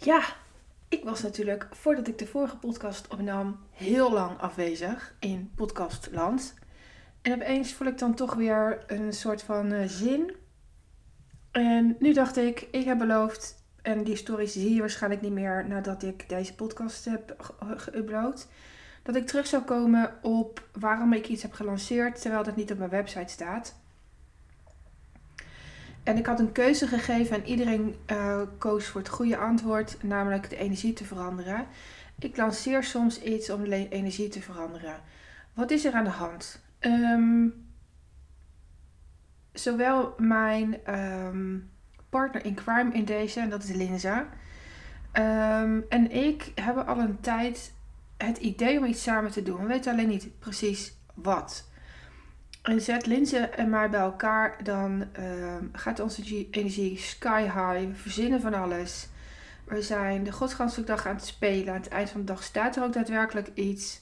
Ja, ik was natuurlijk voordat ik de vorige podcast opnam heel lang afwezig in podcastland. En opeens voel ik dan toch weer een soort van uh, zin. En nu dacht ik, ik heb beloofd, en die stories zie je waarschijnlijk niet meer nadat ik deze podcast heb geüpload, dat ik terug zou komen op waarom ik iets heb gelanceerd terwijl dat niet op mijn website staat. En ik had een keuze gegeven en iedereen uh, koos voor het goede antwoord, namelijk de energie te veranderen. Ik lanceer soms iets om de energie te veranderen. Wat is er aan de hand? Um, zowel mijn um, partner in crime in deze, en dat is Linza, um, en ik hebben al een tijd het idee om iets samen te doen. We weten alleen niet precies wat. En zet Linze en mij bij elkaar, dan uh, gaat onze energie sky high. We verzinnen van alles. We zijn de godsgansdag aan het spelen. Aan het eind van de dag staat er ook daadwerkelijk iets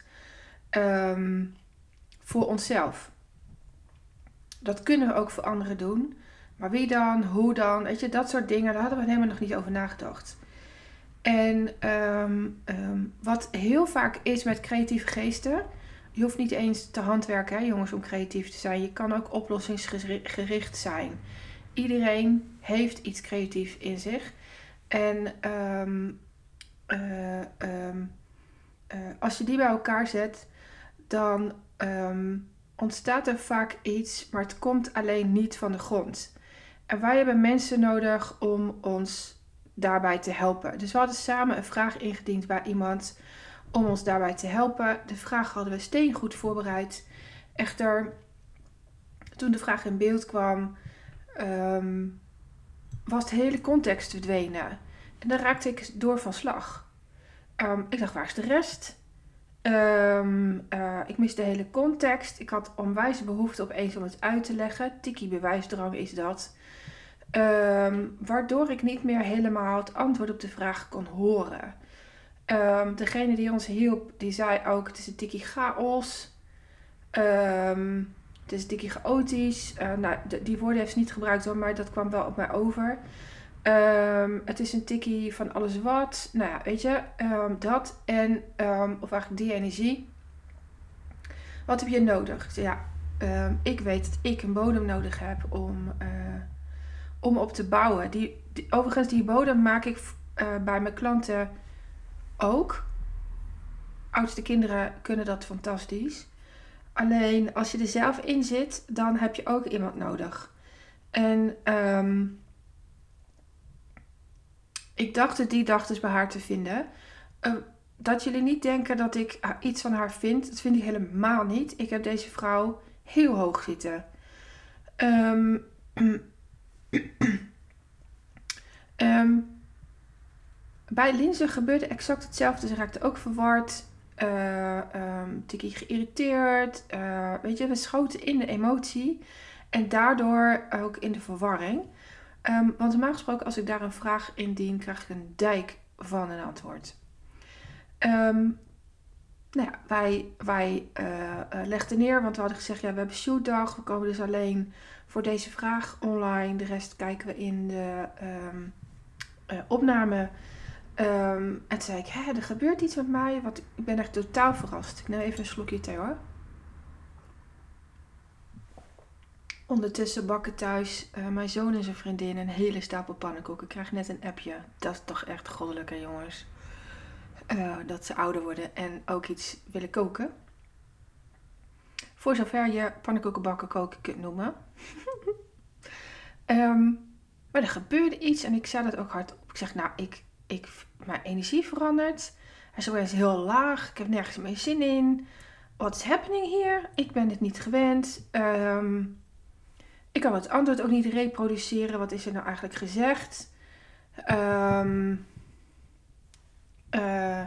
um, voor onszelf. Dat kunnen we ook voor anderen doen. Maar wie dan? Hoe dan? Weet je, dat soort dingen, daar hadden we helemaal nog niet over nagedacht. En um, wat heel vaak is met creatieve geesten, je hoeft niet eens te handwerken, hè, jongens, om creatief te zijn. Je kan ook oplossingsgericht zijn. Iedereen heeft iets creatiefs in zich. En um, uh, um, uh, als je die bij elkaar zet, dan um, ontstaat er vaak iets, maar het komt alleen niet van de grond. En wij hebben mensen nodig om ons daarbij te helpen. Dus we hadden samen een vraag ingediend bij iemand om ons daarbij te helpen. De vraag hadden we steengoed voorbereid. Echter, toen de vraag in beeld kwam, um, was de hele context verdwenen. En daar raakte ik door van slag. Um, ik dacht, waar is de rest? Um, uh, ik miste de hele context. Ik had onwijs behoefte opeens om het uit te leggen. Tiki bewijsdrang is dat. Waardoor ik niet meer helemaal het antwoord op de vraag kon horen. Um, degene die ons hielp, die zei ook: het is een tikkie chaos. Um, het is een tikkie chaotisch. Uh, nou, die woorden heeft ze niet gebruikt maar dat kwam wel op mij over. Um, het is een tikkie van alles wat. Nou ja, weet je, dat en, of eigenlijk die energie. Wat heb je nodig? Ja, ik weet dat ik een bodem nodig heb om, uh, om op te bouwen. Die, overigens, die bodem maak ik uh, bij mijn klanten ook. Oudste kinderen kunnen dat fantastisch. Alleen als je er zelf in zit, dan heb je ook iemand nodig. En um, ik dacht het die dag dus bij haar te vinden. Uh, dat jullie niet denken dat ik iets van haar vind. Dat vind ik helemaal niet. Ik heb deze vrouw heel hoog zitten. Um, bij Linze gebeurde exact hetzelfde. Ze raakte ook verward, uh, um, tikkie geïrriteerd. Uh, weet je, we schoten in de emotie en daardoor ook in de verwarring. Um, want normaal gesproken, als ik daar een vraag indien, krijg ik een dijk van een antwoord. Um, nou ja, wij, wij uh, legden neer, want we hadden gezegd, ja, we hebben shootdag. We komen dus alleen voor deze vraag online. De rest kijken we in de uh, opname. Um, en toen zei ik, hè, er gebeurt iets met mij, want ik ben echt totaal verrast. Ik neem even een slokje thee hoor. Ondertussen bakken thuis uh, mijn zoon en zijn vriendin een hele stapel pannenkoeken. Ik krijg net een appje. Dat is toch echt goddelijk hè jongens. Uh, dat ze ouder worden en ook iets willen koken. Voor zover je pannenkoeken bakken koken kunt noemen. um, maar er gebeurde iets en ik zei dat ook hardop. Ik zeg, nou, ik ik, mijn energie verandert. Hij is heel laag. Ik heb nergens meer zin in. Wat is happening hier? Ik ben dit niet gewend. Um, ik kan het antwoord ook niet reproduceren. Wat is er nou eigenlijk gezegd? Um, uh,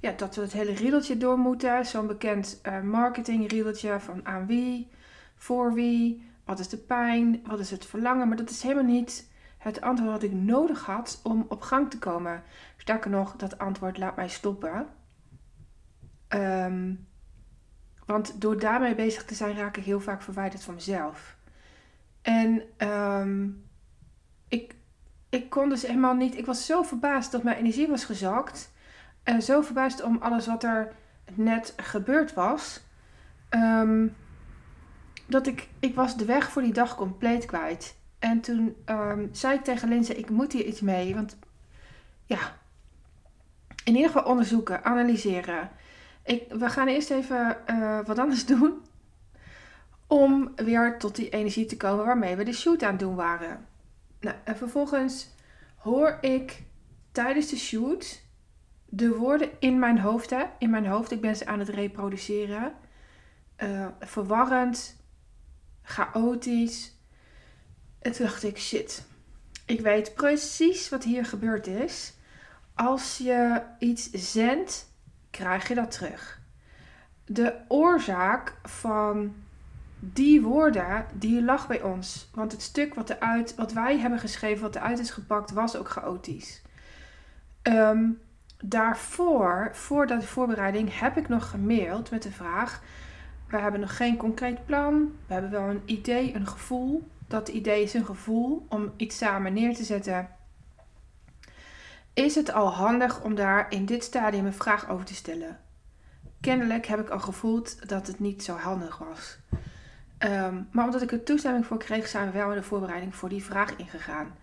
ja, dat we het hele riedeltje door moeten. Zo'n bekend uh, marketing riedeltje van aan wie, voor wie, wat is de pijn, wat is het verlangen. Maar dat is helemaal niet het antwoord dat ik nodig had om op gang te komen. Sterker nog, dat antwoord laat mij stoppen. Um, want door daarmee bezig te zijn, raak ik heel vaak verwijderd van mezelf. En um, ik ik kon dus helemaal niet. Ik was zo verbaasd dat mijn energie was gezakt. En zo verbaasd om alles wat er net gebeurd was. Ehm, dat ik, ik was de weg voor die dag compleet kwijt. En toen ehm, zei ik tegen Linse, ik moet hier iets mee. Want ja, in ieder geval onderzoeken, analyseren. Ik, we gaan eerst even uh, wat anders doen. Om weer tot die energie te komen waarmee we de shoot aan het doen waren. Nou, en vervolgens hoor ik tijdens de shoot de woorden in mijn hoofd. Hè? In mijn hoofd, ik ben ze aan het reproduceren. Uh, verwarrend, chaotisch. En toen dacht ik, shit, ik weet precies wat hier gebeurd is. Als je iets zendt, krijg je dat terug. De oorzaak van die woorden, die lag bij ons. Want het stuk wat, eruit, wat wij hebben geschreven, wat eruit is gepakt, was ook chaotisch. Um, daarvoor, voor de voorbereiding, heb ik nog gemaild met de vraag: We hebben nog geen concreet plan. We hebben wel een idee, een gevoel. Dat idee is een gevoel om iets samen neer te zetten. Is het al handig om daar in dit stadium een vraag over te stellen? Kennelijk heb ik al gevoeld dat het niet zo handig was. Um, maar omdat ik er toestemming voor kreeg, zijn we wel in de voorbereiding voor die vraag ingegaan.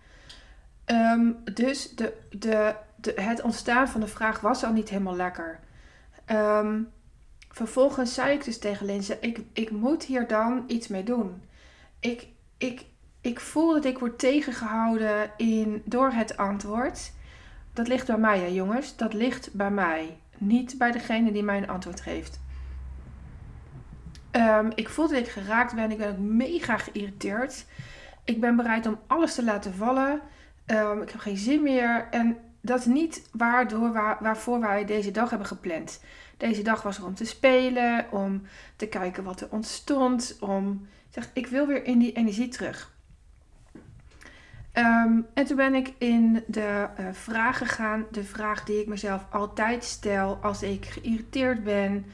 Um, dus de, de het ontstaan van de vraag was al niet helemaal lekker. Ehm, vervolgens zei ik dus tegen Linse, ik, ik moet hier dan iets mee doen. Ik, ik, ik voel dat ik word tegengehouden in, door het antwoord. Dat ligt bij mij, hè, jongens. Dat ligt bij mij. Niet bij degene die mij een antwoord geeft. Um, ik voel dat ik geraakt ben. Ik ben ook mega geïrriteerd. Ik ben bereid om alles te laten vallen. Um, ik heb geen zin meer. En dat is niet waardoor, waar, waarvoor wij deze dag hebben gepland. Deze dag was er om te spelen, om te kijken wat er ontstond, om zeg, ik wil weer in die energie terug. Um, en toen ben ik in de uh, vraag gegaan, de vraag die ik mezelf altijd stel als ik geïrriteerd ben,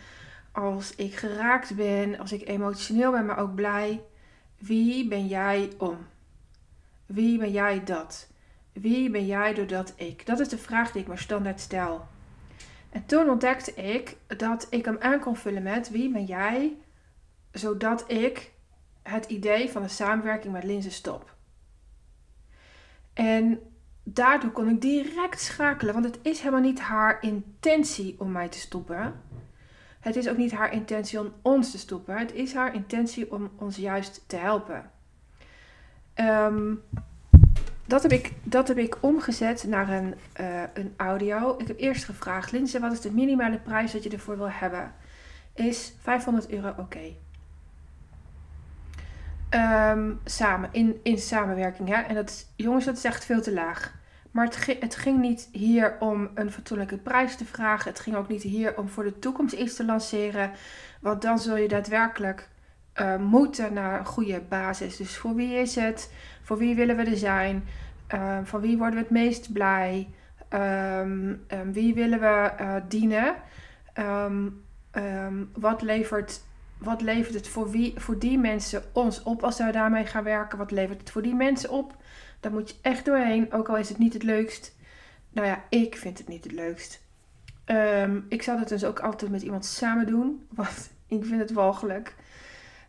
als ik geraakt ben, als ik emotioneel ben, maar ook blij. Wie ben jij om? Wie ben jij dat? Wie ben jij doordat ik? Dat is de vraag die ik me standaard stel. En toen ontdekte ik dat ik hem aan kon vullen met wie ben jij, zodat ik het idee van een samenwerking met Linse stop. En daardoor kon ik direct schakelen, want het is helemaal niet haar intentie om mij te stoppen. Het is ook niet haar intentie om ons te stoppen. Het is haar intentie om ons juist te helpen. Um, dat heb ik, dat heb ik omgezet naar een, uh, een audio. Ik heb eerst gevraagd, Linse, wat is de minimale prijs dat je ervoor wil hebben? Is 500 euro oké? Ehm, samen, in, in samenwerking. Hè? En dat jongens, dat is echt veel te laag. Maar het, het ging niet hier om een fatsoenlijke prijs te vragen. Het ging ook niet hier om voor de toekomst iets te lanceren. Want dan zul je daadwerkelijk uh, moeten naar een goede basis. Dus voor wie is het? Voor wie willen we er zijn? Uh, van wie worden we het meest blij? Um, um, wie willen we uh, dienen? Wat, levert, wat levert het voor, wie, voor die mensen ons op als we daarmee gaan werken? Wat levert het voor die mensen op? Daar moet je echt doorheen, ook al is het niet het leukst. Nou ja, ik vind het niet het leukst. ik zou dat dus ook altijd met iemand samen doen, want ik vind het walgelijk.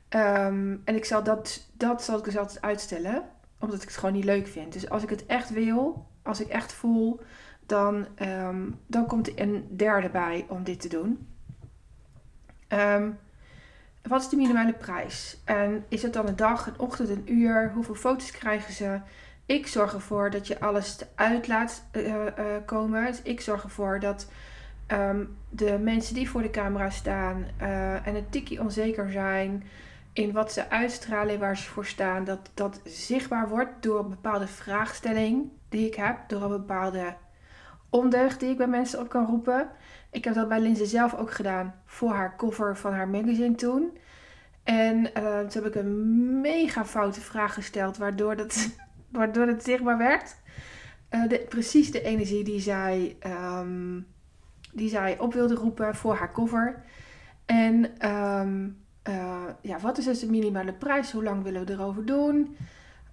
En ik zal dat, dat zal ik dus altijd uitstellen, omdat ik het gewoon niet leuk vind. Dus als ik het echt wil, als ik echt voel, dan, um, dan komt een derde bij om dit te doen. Um, wat is de minimale prijs? En is het dan een dag, een ochtend, een uur? Hoeveel foto's krijgen ze? Ik zorg ervoor dat je alles uit laat uh, uh, komen. Dus ik zorg ervoor dat um, de mensen die voor de camera staan uh, en het tikkie onzeker zijn, in wat ze uitstralen, waar ze voor staan, dat dat zichtbaar wordt door een bepaalde vraagstelling die ik heb, door een bepaalde ondeugd die ik bij mensen op kan roepen. Ik heb dat bij Linse zelf ook gedaan voor haar cover van haar magazine toen. En uh, toen heb ik een mega foute vraag gesteld, waardoor, dat, waardoor het zichtbaar werd. Uh, de, precies de energie die zij, um, die zij op wilde roepen voor haar cover. En um, uh, ja, wat is dus de minimale prijs? Hoe lang willen we erover doen?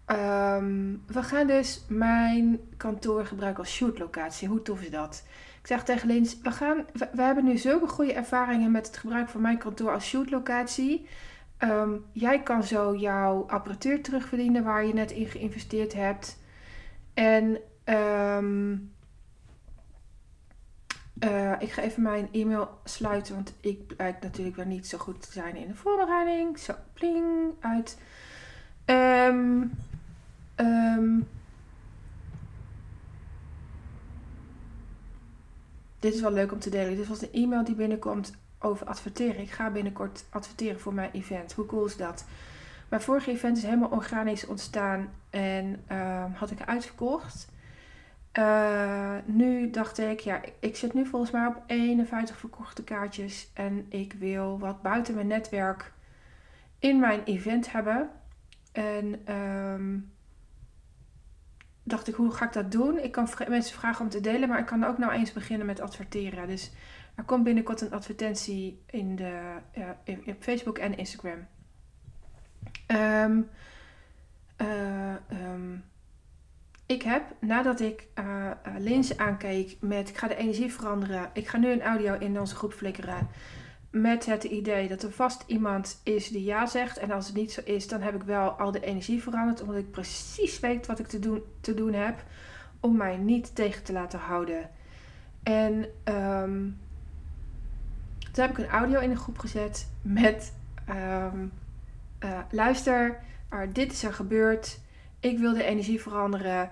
Ehm, we gaan dus mijn kantoor gebruiken als shootlocatie. Hoe tof is dat? Ik zeg tegen Lins, we, gaan, we, hebben nu zulke goede ervaringen met het gebruik van mijn kantoor als shootlocatie. Um, jij kan zo jouw apparatuur terugverdienen waar je net in geïnvesteerd hebt. En um, uh, ik ga even mijn e-mail sluiten, want ik blijk natuurlijk weer niet zo goed te zijn in de voorbereiding. Zo, pling, uit. Um, um, dit is wel leuk om te delen. Dit was een e-mail die binnenkomt over adverteren. Ik ga binnenkort adverteren voor mijn event. Hoe cool is dat? Mijn vorige event is helemaal organisch ontstaan en um, had ik uitverkocht. Uh, nu dacht ik, ja, ik zit nu volgens mij op 51 verkochte kaartjes en ik wil wat buiten mijn netwerk in mijn event hebben. En um, dacht ik, hoe ga ik dat doen? Ik kan mensen vragen om te delen, maar ik kan ook nou eens beginnen met adverteren. Dus er komt binnenkort een advertentie in de, uh, in, Facebook en Instagram. Um, ik heb, nadat ik uh, Linse aankeek met ik ga de energie veranderen. Ik ga nu een audio in onze groep flikkeren. Met het idee dat er vast iemand is die ja zegt. En als het niet zo is, dan heb ik wel al de energie veranderd. Omdat ik precies weet wat ik te doen, te doen heb. Om mij niet tegen te laten houden. En um, toen heb ik een audio in de groep gezet met... Um, uh, luister, dit is er gebeurd. Ik wil de energie veranderen.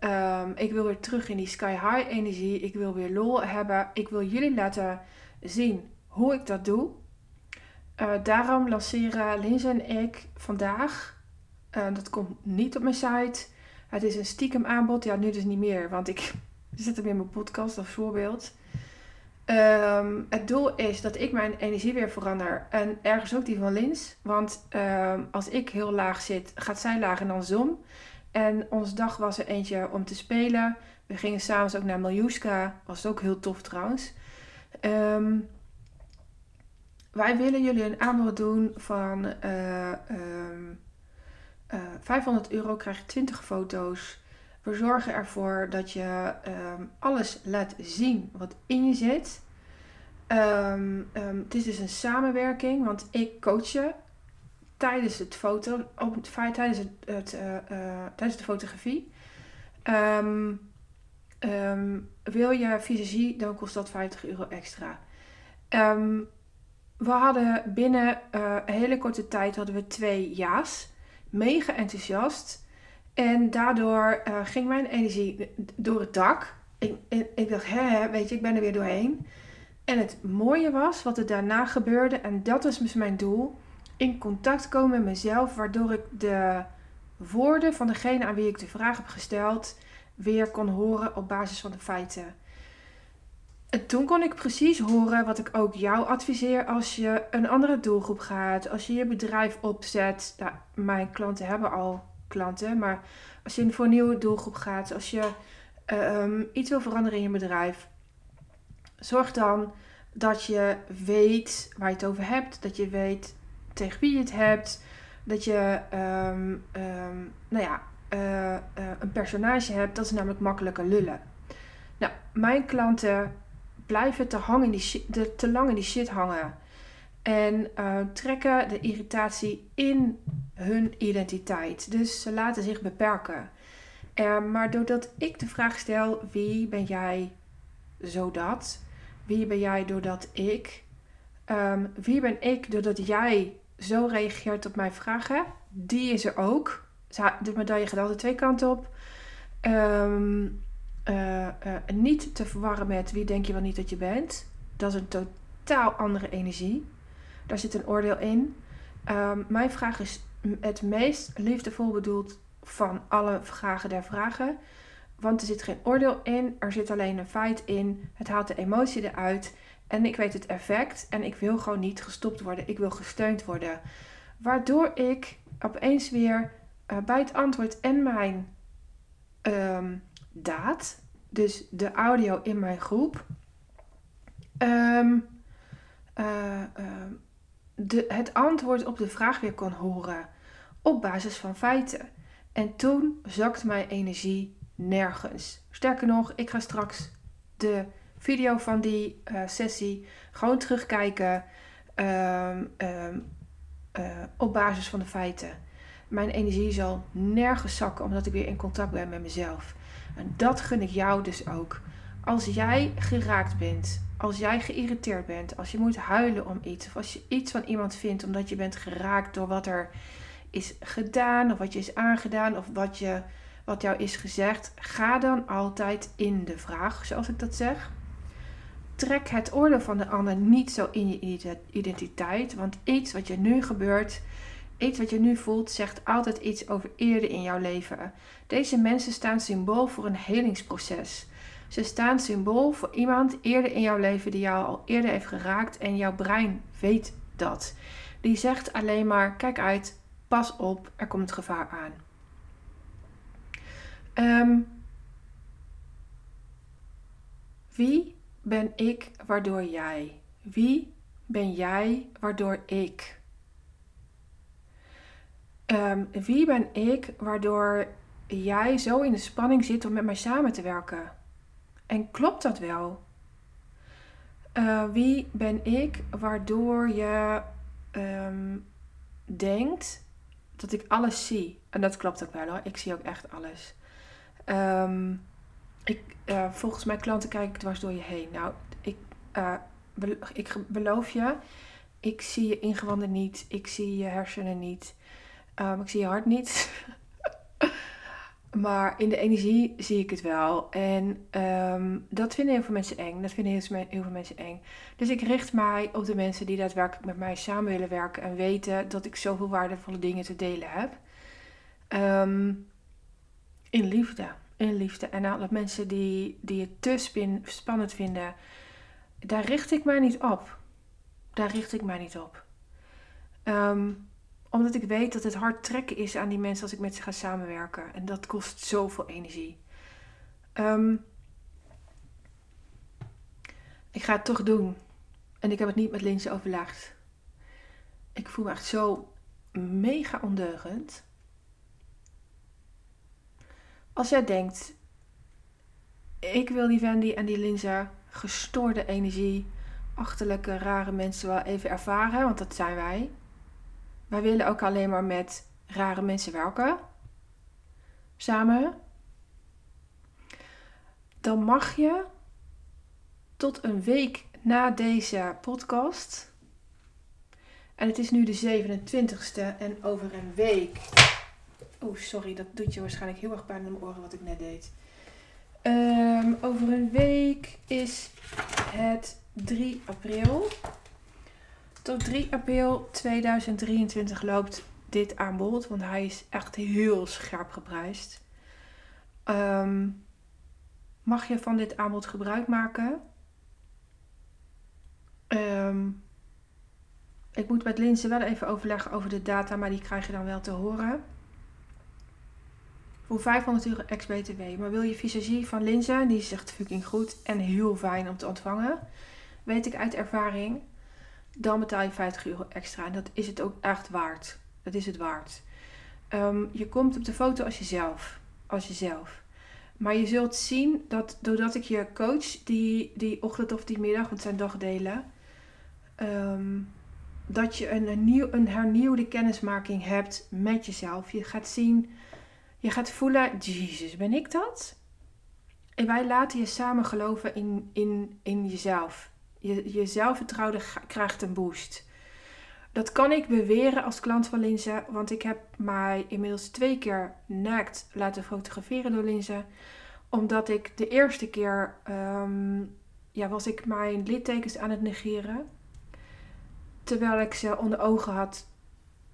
Um, ik wil weer terug in die sky high energie. Ik wil weer lol hebben. Ik wil jullie laten zien hoe ik dat doe. Uh, daarom lanceren Linse en ik vandaag. Uh, dat komt niet op mijn site. Het is een stiekem aanbod. Ja, nu dus niet meer, want ik zet hem in mijn podcast als voorbeeld. Um, het doel is dat ik mijn energie weer verander. En ergens ook die van Lins. Want um, als ik heel laag zit, gaat zij laag en dan zon. En onze dag was er eentje om te spelen. We gingen s'avonds ook naar Miljuska. Was ook heel tof trouwens. Um, wij willen jullie een aanbod doen van uh, uh, 500 euro. Krijg je 20 foto's. We zorgen ervoor dat je um, alles laat zien wat in je zit. Het is dus een samenwerking, want ik coach je tijdens het foto, op tijdens, het, het uh, uh, tijdens de fotografie. Um, wil je visagie, dan kost dat 50 euro extra. we hadden binnen uh, een hele korte tijd hadden we twee ja's. Mega enthousiast. En daardoor ging mijn energie door het dak. Ik, ik, ik dacht, hè, weet je, ik ben er weer doorheen. En het mooie was wat er daarna gebeurde, en dat was dus mijn doel, in contact komen met mezelf, waardoor ik de woorden van degene aan wie ik de vraag heb gesteld weer kon horen op basis van de feiten. En toen kon ik precies horen wat ik ook jou adviseer als je een andere doelgroep gaat, als je je bedrijf opzet. Nou, mijn klanten hebben al klanten, maar als je voor een nieuwe doelgroep gaat, als je um, iets wil veranderen in je bedrijf, zorg dan dat je weet waar je het over hebt. Dat je weet tegen wie je het hebt. Dat je um, um, nou ja, uh, uh, een personage hebt. Dat is namelijk makkelijker lullen. Nou, mijn klanten blijven te, hangen in die de, te lang in die shit hangen. En uh, trekken de irritatie in hun identiteit. Dus ze laten zich beperken. maar doordat ik de vraag stel: wie ben jij zodat? Wie ben jij doordat ik? Wie ben ik doordat jij zo reageert op mijn vragen? Die is er ook. De medaille gaat altijd twee kanten op. Um, uh, uh, niet te verwarren met wie denk je wel niet dat je bent. Dat is een totaal andere energie. Daar zit een oordeel in. Um, mijn vraag is het meest liefdevol bedoeld van alle vragen der vragen. Want er zit geen oordeel in, er zit alleen een feit in. Het haalt de emotie eruit. En ik weet het effect en ik wil gewoon niet gestopt worden. Ik wil gesteund worden. Waardoor ik opeens weer uh, bij het antwoord en mijn um, daad, dus de audio in mijn groep, um, uh, uh, de, het antwoord op de vraag weer kon horen op basis van feiten. En toen zakte mijn energie nergens. Sterker nog, ik ga straks de video van die uh, sessie gewoon terugkijken um, um, uh, op basis van de feiten. Mijn energie zal nergens zakken omdat ik weer in contact ben met mezelf. En dat gun ik jou dus ook. Als jij geraakt bent, als jij geïrriteerd bent, als je moet huilen om iets, of als je iets van iemand vindt omdat je bent geraakt door wat er is gedaan, of wat je is aangedaan, of wat, je, wat jou is gezegd, ga dan altijd in de vraag, zoals ik dat zeg. Trek het oordeel van de ander niet zo in je identiteit, want iets wat je nu gebeurt, iets wat je nu voelt, zegt altijd iets over eerder in jouw leven. Deze mensen staan symbool voor een helingsproces. Ze staan symbool voor iemand eerder in jouw leven die jou al eerder heeft geraakt en jouw brein weet dat. Die zegt alleen maar: kijk uit, pas op, er komt gevaar aan. Ehm, wie ben ik waardoor jij? Wie ben jij waardoor ik? Ehm, wie ben ik waardoor jij zo in de spanning zit om met mij samen te werken? En klopt dat wel? Uh, wie ben ik waardoor je um, denkt dat ik alles zie? En dat klopt ook wel hoor. Ik zie ook echt alles. Um, ik, uh, volgens mijn klanten kijk ik dwars door je heen. Nou, ik, uh, ik beloof je, ik zie je ingewanden niet. Ik zie je hersenen niet. Um, ik zie je hart niet. Maar in de energie zie ik het wel. En um, dat vinden heel veel mensen eng. Dat vinden heel veel mensen eng. Dus ik richt mij op de mensen die daadwerkelijk met mij samen willen werken. En weten dat ik zoveel waardevolle dingen te delen heb. Um, in liefde. In liefde. En alle mensen die, die het te spin, spannend vinden. Daar richt ik mij niet op. Daar richt ik mij niet op. Um, omdat ik weet dat het hard trekken is aan die mensen als ik met ze ga samenwerken. En dat kost zoveel energie. Um, ik ga het toch doen. En ik heb het niet met Linse overlegd. Ik voel me echt zo mega ondeugend. Als jij denkt, ik wil die Wendy en die Linse gestoorde energie, achterlijke, rare mensen wel even ervaren, want dat zijn wij. Wij willen ook alleen maar met rare mensen werken. Samen. Dan mag je tot een week na deze podcast. En het is nu de 27ste en over een week. Oh, sorry, dat doet je waarschijnlijk heel erg pijn in mijn oren wat ik net deed. Ehm, over een week is het 3 april. Tot 3 april 2023 loopt dit aanbod, want hij is echt heel scherp geprijsd. Um, mag je van dit aanbod gebruik maken? Um, ik moet met Linse wel even overleggen over de data, maar die krijg je dan wel te horen. Voor 500 euro ex-BTW. Maar wil je visagie van Linse, die is echt fucking goed en heel fijn om te ontvangen. Weet ik uit ervaring dan betaal je 50 euro extra. En dat is het ook echt waard. Dat is het waard. Ehm, je komt op de foto als jezelf. Als jezelf. Maar je zult zien dat doordat ik je coach die, die ochtend of die middag, want zijn dagdelen, um, dat je een, een, nieuw, een hernieuwde kennismaking hebt met jezelf. Je gaat zien, je gaat voelen, Jezus, ben ik dat? En wij laten je samen geloven in, in, in jezelf. Je, je zelfvertrouwen krijgt een boost. Dat kan ik beweren als klant van Linze, want ik heb mij inmiddels twee keer naakt laten fotograferen door Linze. Omdat ik de eerste keer um, ja, was ik mijn littekens aan het negeren. Terwijl ik ze onder ogen had,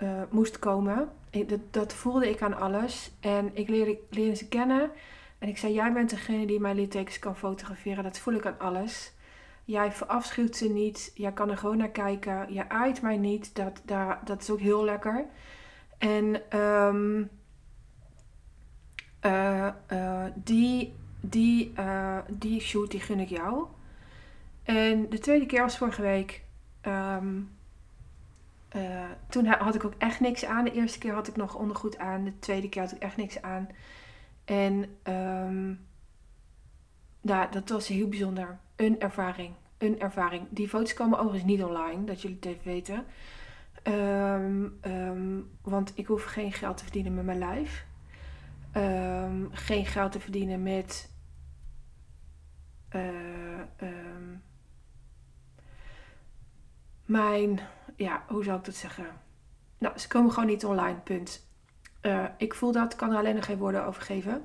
uh, moest komen. Dat, dat, voelde ik aan alles. En ik leerde, leerde ze kennen. En ik zei, jij bent degene die mijn littekens kan fotograferen. Dat voel ik aan alles. Jij verafschuwt ze niet. Jij kan er gewoon naar kijken. Je aait mij niet. Dat, daar, dat is ook heel lekker. En um, uh, uh, die, die, die shoot die gun ik jou. En de tweede keer was vorige week. Um, eh, toen had ik ook echt niks aan. De eerste keer had ik nog ondergoed aan. De tweede keer had ik echt niks aan. En um, dat was heel bijzonder. Een ervaring. Een ervaring. Die foto's komen overigens niet online, dat jullie het even weten. Um, um, want ik hoef geen geld te verdienen met mijn lijf. geen geld te verdienen met. Uh, mijn, ja, hoe zou ik dat zeggen? Nou, ze komen gewoon niet online, punt. Uh, ik voel dat, kan er alleen nog geen woorden over geven.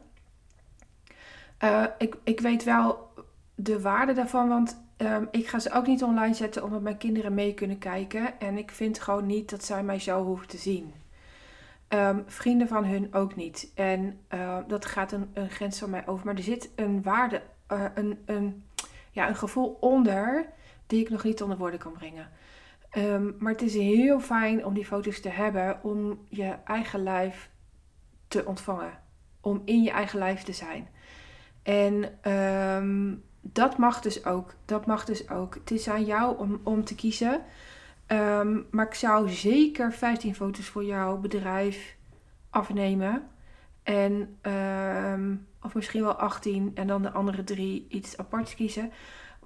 Uh, ik, ik weet wel de waarde daarvan, want um, ik ga ze ook niet online zetten omdat mijn kinderen mee kunnen kijken. En ik vind gewoon niet dat zij mij zo hoeven te zien. Um, vrienden van hun ook niet. En uh, dat gaat een, een, grens van mij over. Maar er zit een waarde, een, een, ja, een gevoel onder die ik nog niet onder woorden kan brengen. Um, maar het is heel fijn om die foto's te hebben om je eigen lijf te ontvangen. Om in je eigen lijf te zijn. En um, dat mag dus ook. Dat mag dus ook. Het is aan jou om, om te kiezen. Um, maar ik zou zeker 15 foto's voor jouw bedrijf afnemen. En, of misschien wel 18 en dan de andere drie iets apart kiezen.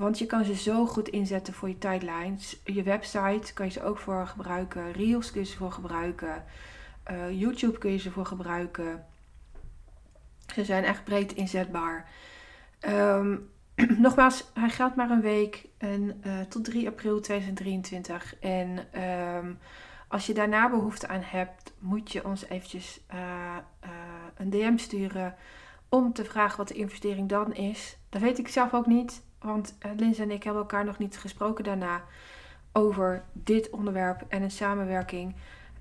Want je kan ze zo goed inzetten voor je tijdlijn. Je website kan je ze ook voor gebruiken. Reels kun je ze voor gebruiken. Uh, YouTube kun je ze voor gebruiken. Ze zijn echt breed inzetbaar. Um, nogmaals, hij geldt maar een week. En, uh, tot 3 april 2023. En um, als je daarna behoefte aan hebt, moet je ons eventjes uh, een DM sturen. Om te vragen wat de investering dan is. Dat weet ik zelf ook niet. Want uh, Lins en ik hebben elkaar nog niet gesproken daarna over dit onderwerp en een samenwerking.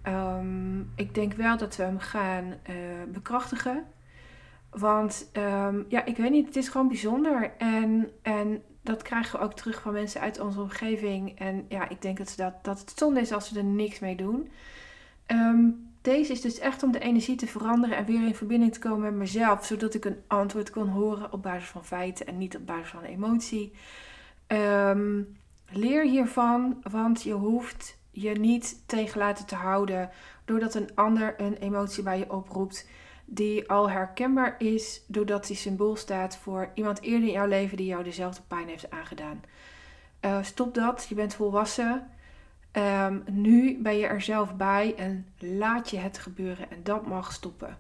Um, ik denk wel dat we hem gaan uh, bekrachtigen. Want um, ja, ik weet niet, het is gewoon bijzonder. En, en dat krijgen we ook terug van mensen uit onze omgeving. En ja, ik denk dat, dat, dat het zonde is als we er niks mee doen. Um, deze is dus echt om de energie te veranderen en weer in verbinding te komen met mezelf, zodat ik een antwoord kon horen op basis van feiten en niet op basis van emotie. Um, leer hiervan, want je hoeft je niet tegen laten te houden doordat een ander een emotie bij je oproept die al herkenbaar is doordat die symbool staat voor iemand eerder in jouw leven die jou dezelfde pijn heeft aangedaan. Uh, stop dat, je bent volwassen. Um, nu ben je er zelf bij en laat je het gebeuren en dat mag stoppen.